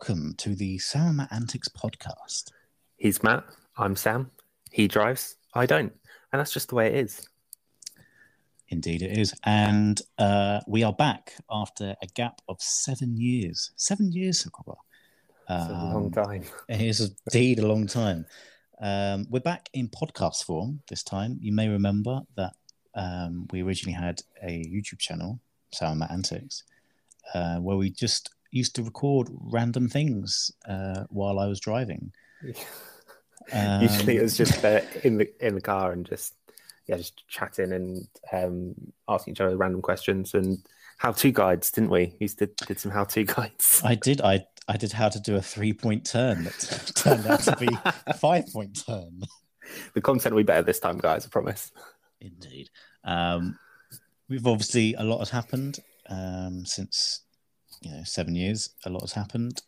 to the Sam and Matt Antics podcast. He's Matt. I'm Sam. He drives. I don't. And that's just the way it is. Indeed, it is. And uh, we are back after a gap of seven years. Seven years, Copper. It's a long time. It is indeed a long time. Um, we're back in podcast form this time. You may remember that um, we originally had a YouTube channel, Sam Matt Antics, uh, where we just used to record random things uh, while I was driving. Um, Usually it was just uh, in the in the car and just yeah, just chatting and um, asking each other random questions and how to guides, didn't we? We did did some how to guides. I did. I I did how to do a three point turn that turned out to be a five point turn. The content will be better this time, guys. I promise. Indeed. Um, we've obviously a lot has happened um, since you know seven years. A lot has happened.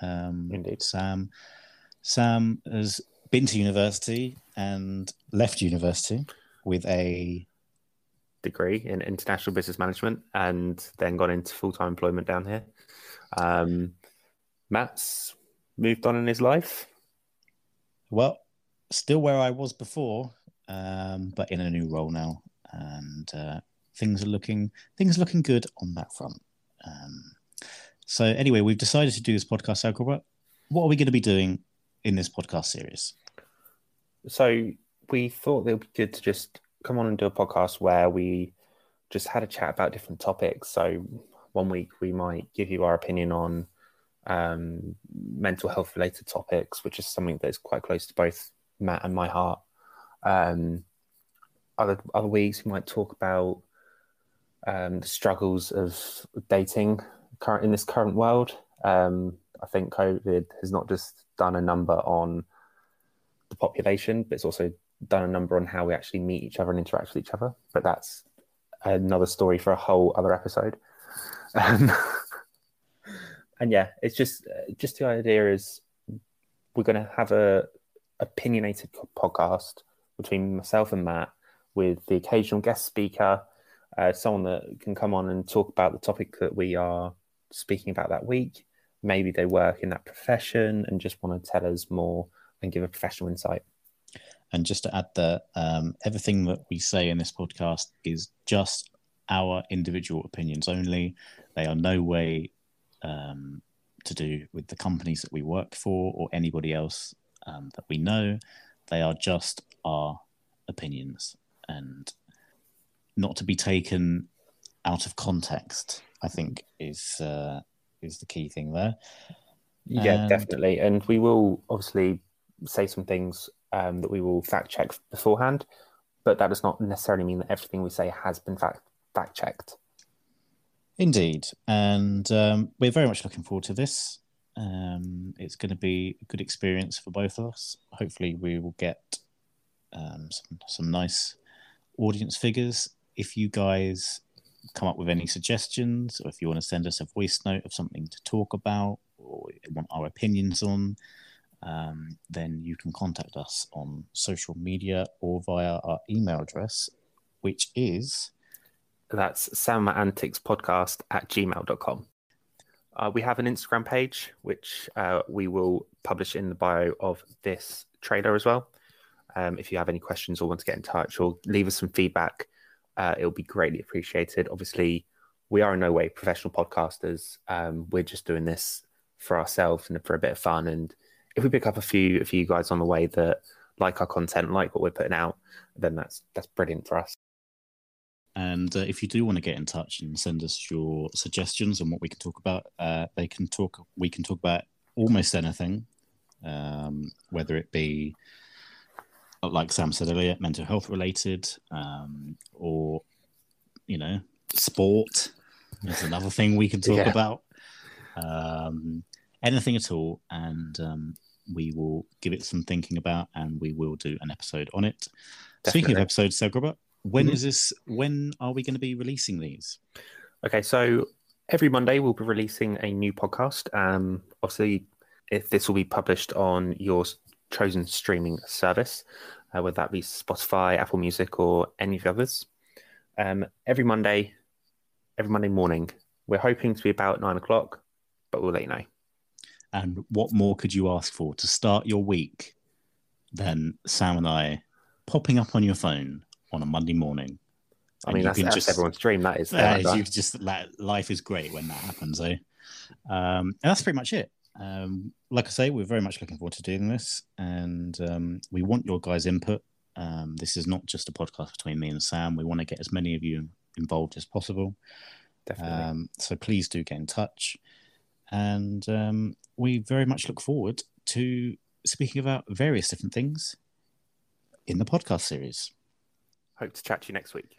Um, Indeed. Sam, Sam has been to university and left university with a Degree in international business management and then got into full time employment down here. Um, Matt's moved on in his life. well, still where I was before, um, but in a new role now, and uh, things are looking things are looking good on that front. Um, so anyway, we've decided to do this podcast. So, Corbett, what are we going to be doing in this podcast series? So we thought it would be good to just come on and do a podcast where we just had a chat about different topics. So one week we might give you our opinion on um, mental health related topics, which is something that is quite close to both Matt and my heart. Um, other other weeks we might talk about um, the struggles of dating current in this current world. Um, I think COVID has not just done a number on the population, but it's also done a number on how we actually meet each other and interact with each other. But that's another story for a whole other episode. Um, and yeah, it's just just the idea is we're going to have a opinionated podcast between myself and Matt with the occasional guest speaker, uh, someone that can come on and talk about the topic that we are speaking about that week. Maybe they work in that profession and just want to tell us more and give a professional insight. And just to add that um, everything that we say in this podcast is just our individual opinions only. They are no way um, to do with the companies that we work for or anybody else um, that we know. They are just our opinions and not to be taken out of context. I think is uh, is the key thing there. Yeah, And- definitely. And we will obviously say some things um, that we will fact check beforehand, but that does not necessarily mean that everything we say has been fact fact checked. Indeed, and um, we're very much looking forward to this. Um, it's going to be a good experience for both of us. Hopefully, we will get um, some some nice audience figures. If you guys come up with any suggestions, or if you want to send us a voice note of something to talk about, or want our opinions on, um, then you can contact us on social media or via our email address, which is That's Podcast at gmail.com. Uh, we have an Instagram page, which uh, we will publish in the bio of this trailer as well. Um, if you have any questions or want to get in touch or leave us some feedback, uh, it'll be greatly appreciated. Obviously, we are in no way professional podcasters. Um, we're just doing this for ourselves and for a bit of fun. And if we pick up a few, a few guys on the way that like our content, like what we're putting out, then that's that's brilliant for us. And uh, if you do want to get in touch and send us your suggestions on what we can talk about, uh, they can talk. We can talk about almost anything, um, whether it be, like Sam said earlier, mental health related, um, or you know, sport. Is another thing we can talk Yeah. about. Um, anything at all, and um, we will give it some thinking about, and we will do an episode on it. Speaking of Definitely. episodes, so Robert, when is Mhm. this? When are we going to be releasing these? Okay, so every Monday we'll be releasing a new podcast. Um, obviously, if this will be published on your chosen streaming service, uh, whether that be Spotify, Apple Music, or any of the others. Um, every Monday, every Monday morning, we're hoping to be about nine o'clock, but we'll let you know. And what more could you ask for to start your week than Sam and I popping up on your phone on a Monday morning? I mean, that's, that's just- everyone's dream. That is. Is, you just life is great when that happens, eh? Um, and that's pretty much it. Um, like I say, we're very much looking forward to doing this, and um, we want your guys' input. Um, this is not just a podcast between me and Sam. We want to get as many of you involved as possible. definitely. Um, so please do get in touch, and um, we very much look forward to speaking about various different things in the podcast series. Hope to chat to you next week.